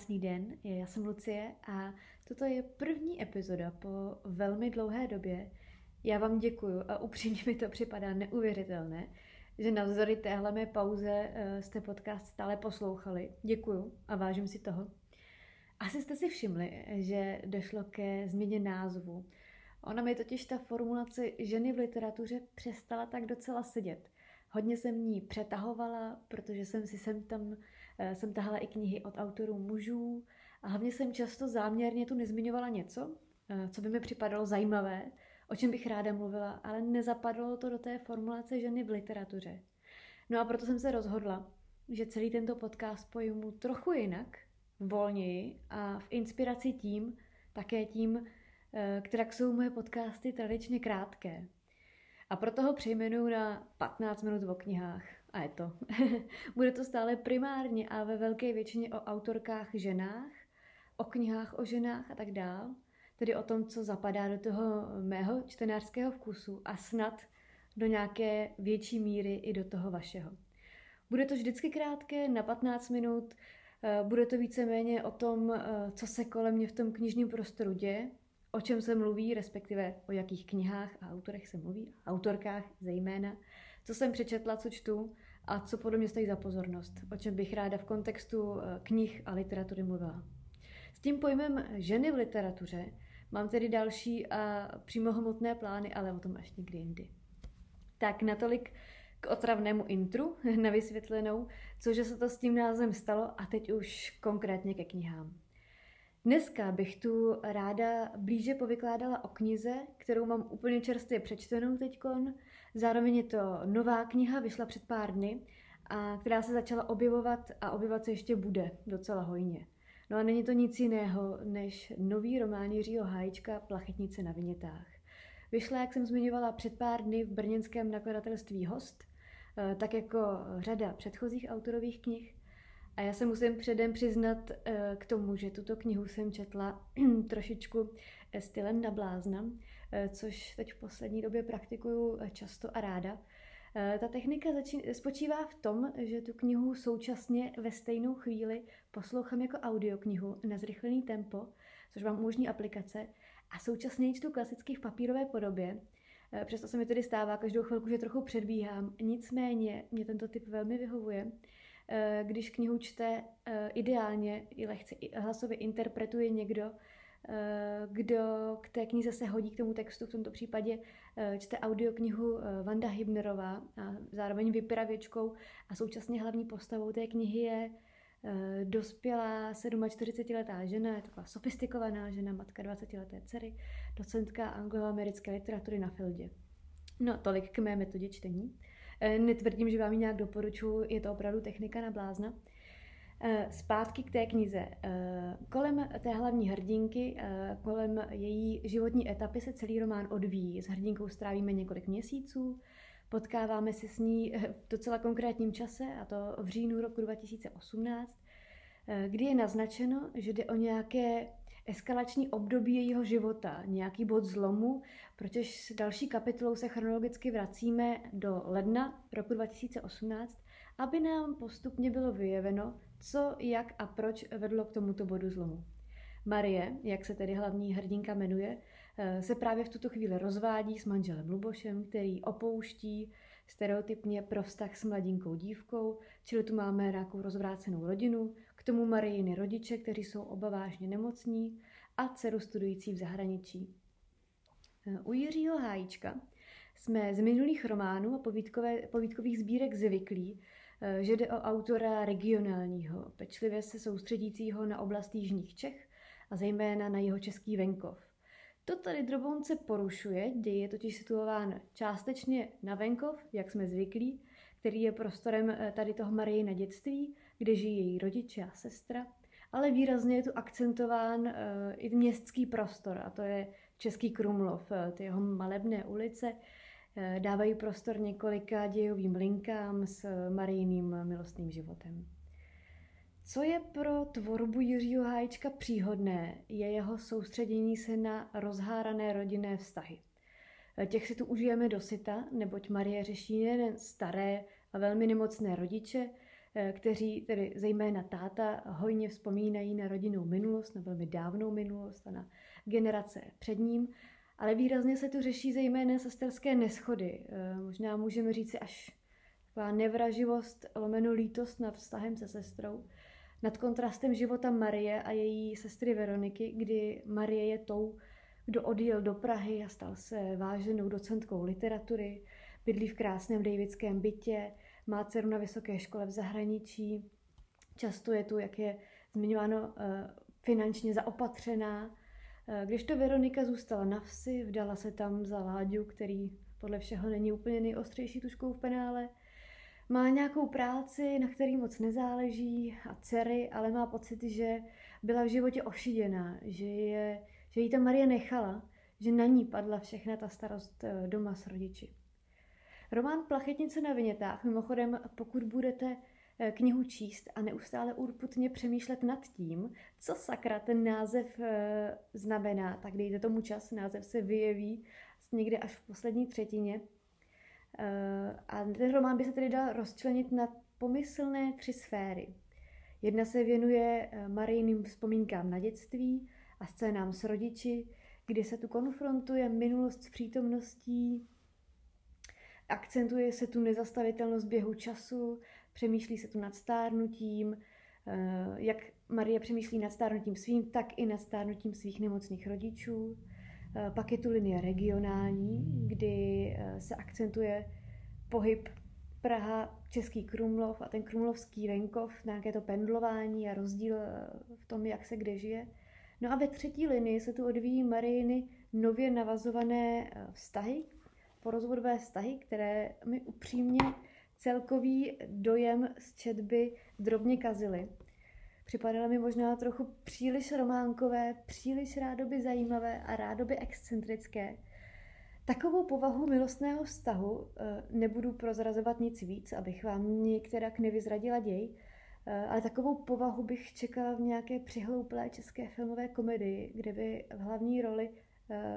Krásný den, já jsem Lucie a toto je první epizoda po velmi dlouhé době. Já vám děkuju a upřímně mi to připadá neuvěřitelné, že navzory téhle mé pauze eh, jste podcast stále poslouchali. Děkuju a vážím si toho. Asi jste si všimli, že došlo ke změně názvu. Ona mi totiž ta formulace ženy v literatuře přestala tak docela sedět. Hodně jsem ní přetahovala, protože jsem si sem tam Eh, jsem tahala i knihy od autorů mužů a hlavně jsem často záměrně tu nezmiňovala něco, eh, co by mi připadalo zajímavé, o čem bych ráda mluvila, ale nezapadlo to do té formulace ženy v literatuře. No a proto jsem se rozhodla, že celý tento podcast pojmu trochu jinak, volněji a v inspiraci tím, také tím, eh, která jsou moje podcasty tradičně krátké. A proto ho přejmenuju na 15 minut o knihách. A je to. Bude to stále primárně a ve velké většině o autorkách ženách, o knihách o ženách a tak dál. Tedy o tom, co zapadá do toho mého čtenářského vkusu a snad do nějaké větší míry i do toho vašeho. Bude to vždycky krátké, na 15 minut, eh, bude to víceméně o tom, eh, co se kolem mě v tom knižním prostoru děje, o čem se mluví, respektive o jakých knihách a autorech se mluví, autorkách zejména, co jsem přečetla, co čtu a co podle mě stojí za pozornost, o čem bych ráda v kontextu eh, knih a literatury mluvila. S tím pojmem ženy v literatuře mám tedy další a přímo hmotné plány, ale o tom až někdy jindy. Tak natolik k otravnému intru na vysvětlenou, cože se to s tím názvem stalo a teď už konkrétně ke knihám. Dneska bych tu ráda blíže povykládala o knize, kterou mám úplně čerstvě přečtenou teďkon. Zároveň je to nová kniha, vyšla před pár dny, a která se začala objevovat a objevovat se ještě bude docela hojně. No a není to nic jiného než nový román Jiřího Hájčka Plachetnice na vinětách. Vyšla, jak jsem zmiňovala, před pár dny v brněnském nakladatelství Host, eh, tak jako řada předchozích autorových knih. A já se musím předem přiznat eh, k tomu, že tuto knihu jsem četla trošičku eh, stylem na blázna, eh, což teď v poslední době praktikuju často a ráda. Ta technika spočívá v tom, že tu knihu současně ve stejnou chvíli poslouchám jako audioknihu na zrychlený tempo, což vám umožní aplikace, a současně čtu klasicky v papírové podobě. Přesto se mi tedy stává každou chvilku, že trochu předbíhám. Nicméně mě tento typ velmi vyhovuje když knihu čte eh, ideálně i lehce hlasově interpretuje někdo, eh, kdo k té knize se hodí k tomu textu, v tomto případě čte audioknihu Vanda Hybnerová a zároveň vypravěčkou a současně hlavní postavou té knihy je dospělá 47-letá žena, je taková sofistikovaná žena, matka 20-leté dcery, docentka angloamerické literatury na Fieldě. No, tolik k mé metodě čtení. Eh, netvrdím, že vám ji nějak doporučuji, je to opravdu technika na blázna. Eh, zpátky k té knize. Eh, kolem té hlavní hrdinky, kolem její životní etapy se celý román odvíjí. S hrdinkou strávíme několik měsíců, potkáváme se s ní v docela konkrétním čase, a to v říjnu roku 2018, kdy je naznačeno, že jde o nějaké eskalační období jejího života, nějaký bod zlomu, protože s další kapitolou se chronologicky vracíme do ledna roku 2018, aby nám postupně bylo vyjeveno, co, jak a proč vedlo k tomuto bodu zlomu. Marie, jak se tedy hlavní hrdinka jmenuje, eh, se právě v tuto chvíli rozvádí s manželem Lubošem, který opouští stereotypně pro vztah s mladinkou dívkou, čili tu máme nějakou rozvrácenou rodinu, k tomu Marijiny rodiče, kteří jsou oba vážně nemocní a dceru studující v zahraničí. U Jiřího Hájíčka jsme z minulých románů a povídkové, povídkových sbírek zvyklí, že jde o autora regionálního, pečlivě se soustředícího na oblast jižních Čech a zejména na jeho český venkov. To tady drobonce porušuje, děj je totiž situován částečně na venkov, jak jsme zvyklí, který je prostorem eh, tady toho Marie dětství, kde žijí její rodiče a sestra, ale výrazně je tu akcentován uh, i městský prostor, a to je Český Krumlov, uh, ty jeho malebné ulice, uh, dávají prostor několika dějovým linkám s Marijným milostným životem. Co je pro tvorbu Jiřího Hájčka příhodné, je jeho soustředění se na rozhárané rodinné vztahy. Těch si tu užijeme dosyta, neboť Marie řeší nejen staré a velmi nemocné rodiče, eh, kteří, tedy zejména táta, hojně vzpomínají na rodinnou minulost, na velmi dávnou minulost a na generace před ním, ale výrazně se tu řeší zejména sesterské neschody. Eh, možná můžeme říct až taková nevraživost, lomeno lítost nad vztahem se sestrou, nad kontrastem života Marie a její sestry Veroniky, kdy Marie je tou, kdo odjel do Prahy a stal se váženou docentkou literatury, bydlí v krásném davidském bytě, má dceru na vysoké škole v zahraničí, často je tu, jak je zmiňováno, eh, finančně zaopatřená. Eh, když to Veronika zůstala na vsi, vdala se tam za Láďu, který podle všeho není úplně nejostřejší tuškou v penále, má nějakou práci, na který moc nezáleží a dcery, ale má pocit, že byla v životě ošiděná, že, je, že jí ta Marie nechala, že na ní padla všechna ta starost eh, doma s rodiči. Román Plachetnice na vinětách, mimochodem, pokud budete eh, knihu číst a neustále urputně přemýšlet nad tím, co sakra ten název eh, znamená, tak dejte tomu čas, název se vyjeví někde až v poslední třetině. Eh, a ten román by se tedy dal rozčlenit na pomyslné tři sféry. Jedna se věnuje Marijným vzpomínkám na dětství a scénám s rodiči, kdy se tu konfrontuje minulost s přítomností, Akcentuje se tu nezastavitelnost běhu času, přemýšlí se tu nad stárnutím, eh, jak Marie přemýšlí nad stárnutím svým, tak i nad stárnutím svých nemocných rodičů. Eh, pak je tu linie regionální, kdy eh, se akcentuje pohyb Praha, Český Krumlov a ten krumlovský venkov, nějaké to pendlování a rozdíl v tom, jak se kde žije. No a ve třetí linii se tu odvíjí Marijiny nově navazované vztahy, porozvodové vztahy, které mi upřímně celkový dojem z četby drobně kazily. Připadaly mi možná trochu příliš románkové, příliš rádoby zajímavé a rádoby excentrické. Takovou povahu milostného vztahu eh, nebudu prozrazovat nic víc, abych vám některak nevyzradila děj, eh, ale takovou povahu bych čekala v nějaké přihlouplé české filmové komedii, kde by v hlavní roli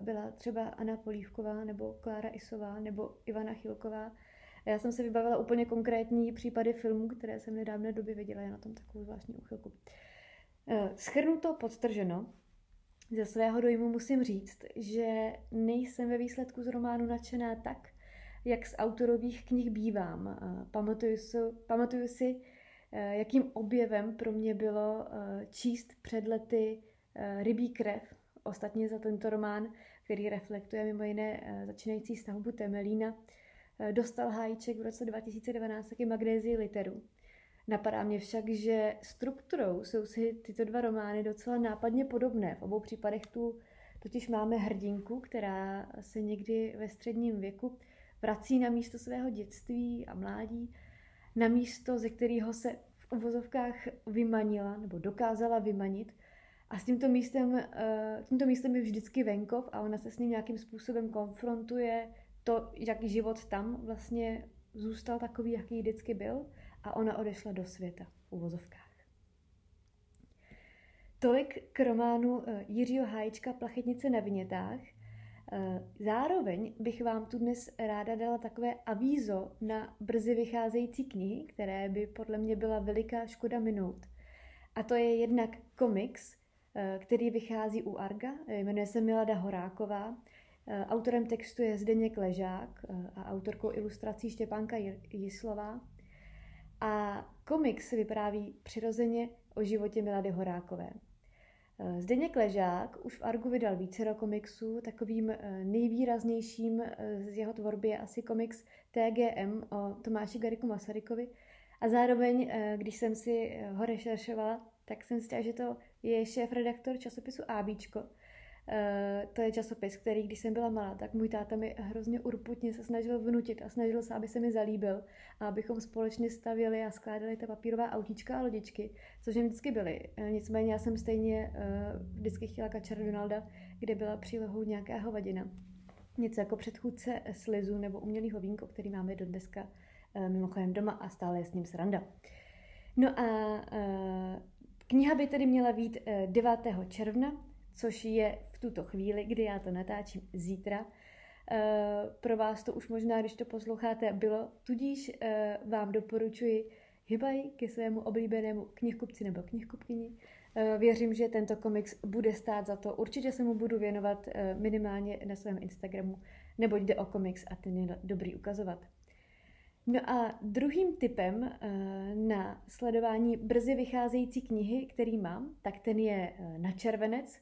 byla třeba Anna Polívková nebo Klára Isová nebo Ivana Chilková. Já jsem se vybavila úplně konkrétní případy filmů, které jsem v nedávné době viděla, já na tom takovou zvláštní uchylku. Eh, schrnuto, podtrženo, ze svého dojmu musím říct, že nejsem ve výsledku z románu nadšená tak, jak z autorových knih bývám. Eh, pamatuju si, pamatuju si jakým objevem pro mě bylo číst před lety Rybí krev Ostatně za tento román, který reflektuje mimo jiné eh, začínající stavbu Temelína, eh, dostal Hájček v roce 2012 taky Magnézii literu. Napadá mě však, že strukturou jsou si tyto dva romány docela nápadně podobné. V obou případech tu totiž máme hrdinku, která se někdy ve středním věku vrací na místo svého dětství a mládí, na místo, ze kterého se v uvozovkách vymanila nebo dokázala vymanit – a s tímto místem, uh, tímto místem je vždycky venkov a ona se s ním nějakým způsobem konfrontuje to, jaký život tam vlastně zůstal takový, jaký vždycky byl a ona odešla do světa v uvozovkách. Tolik k románu uh, Jiřího Hájčka Plachetnice na vinětách. Uh, zároveň bych vám tu dnes ráda dala takové avízo na brzy vycházející knihy, které by podle mě byla veliká škoda minout. A to je jednak komiks Eh, který vychází u Arga, jmenuje se Milada Horáková. Eh, autorem textu je Zdeněk Ležák eh, a autorkou ilustrací Štěpánka Jislová. A komiks vypráví přirozeně o životě Milady Horákové. Zdeněk Ležák už v Argu vydal více komiksů, takovým nejvýraznějším z jeho tvorby je asi komiks TGM o Tomáši Gariku Masarykovi. A zároveň, když jsem si ho rešeršovala, tak jsem si že to je šéf-redaktor časopisu ABčko. Uh, to je časopis, který, když jsem byla malá, tak můj táta mi hrozně urputně se snažil vnutit a snažil se, aby se mi zalíbil a abychom společně stavili a skládali ta papírová autíčka a lodičky, což jim vždycky byly. Uh, nicméně já jsem stejně uh, vždycky chtěla kačer Donalda, kde byla přílohou nějaká hovadina. Něco jako předchůdce slizu nebo umělýho vínko, který máme do dneska mimochodem doma a stále je s ním sranda. No a Kniha by tedy měla být 9. Eh, června, což je v tuto chvíli, kdy já to natáčím zítra. Eh, pro vás to už možná, když to posloucháte, bylo, tudíž eh, vám doporučuji hybají ke svému oblíbenému knihkupci nebo knihkupkyni. Věřím, že tento komiks bude stát za to. Určitě se mu budu věnovat minimálně na svém Instagramu, neboť jde o komiks a ten je dobrý ukazovat. No a druhým typem eh, na sledování brzy vycházející knihy, který mám, tak ten je na červenec.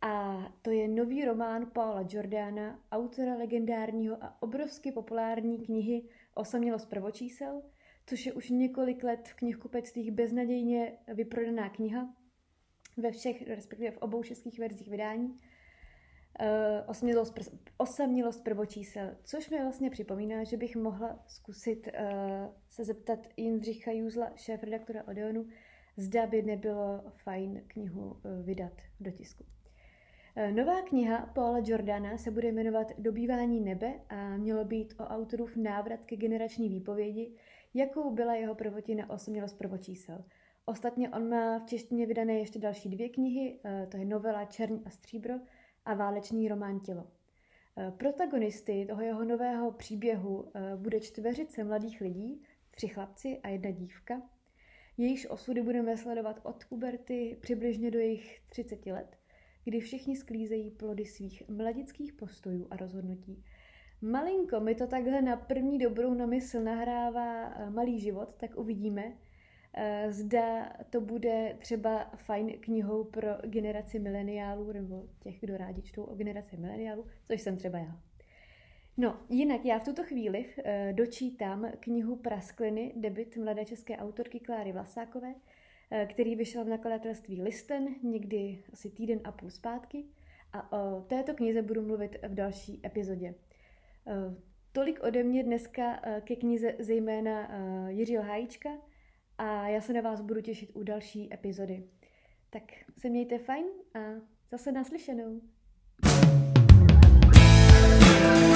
A to je nový román Paula Jordana, autora legendárního a obrovsky populární knihy Osamělost prvočísel, což je už několik let v knihkupectvích beznadějně vyprodaná kniha ve všech, respektive v obou českých verzích vydání. Osamělost, pr- osamělost prvočísel, což mi vlastně připomíná, že bych mohla zkusit uh, se zeptat Jindřicha Juzla, šéf-redaktora Odeonu, zda by nebylo fajn knihu uh, vydat do tisku. Nová kniha Paula Jordana se bude jmenovat Dobývání nebe a mělo být o autorův návrat ke generační výpovědi, jakou byla jeho prvotina osamělost prvočísel. Ostatně on má v češtině vydané ještě další dvě knihy, eh, to je novela Čerň a stříbro a válečný román Tělo. Eh, protagonisty toho jeho nového příběhu eh, bude čtveřice mladých lidí, tři chlapci a jedna dívka. Jejichž osudy budeme sledovat od puberty přibližně do jejich 30 let, kdy všichni sklízejí plody svých mladických postojů a rozhodnutí. Malinko mi to takhle na první dobrou na mysl nahrává malý život, tak uvidíme, Eh, zda to bude třeba fajn knihou pro generaci mileniálů nebo těch, kdo rádi čtou o generaci mileniálů, což jsem třeba já. No, jinak já v tuto chvíli uh, dočítám knihu Praskliny, debit mladé české autorky Kláry Vlasákové, uh, který vyšel v nakladatelství Listen někdy asi týden a půl zpátky a o této knize budu mluvit v další epizodě. Tolik ode mě dneska ke knize zejména Jiřího Hájíčka, a já se na vás budu těšit u další epizody. Tak se mějte fajn a zase naslyšenou. thank you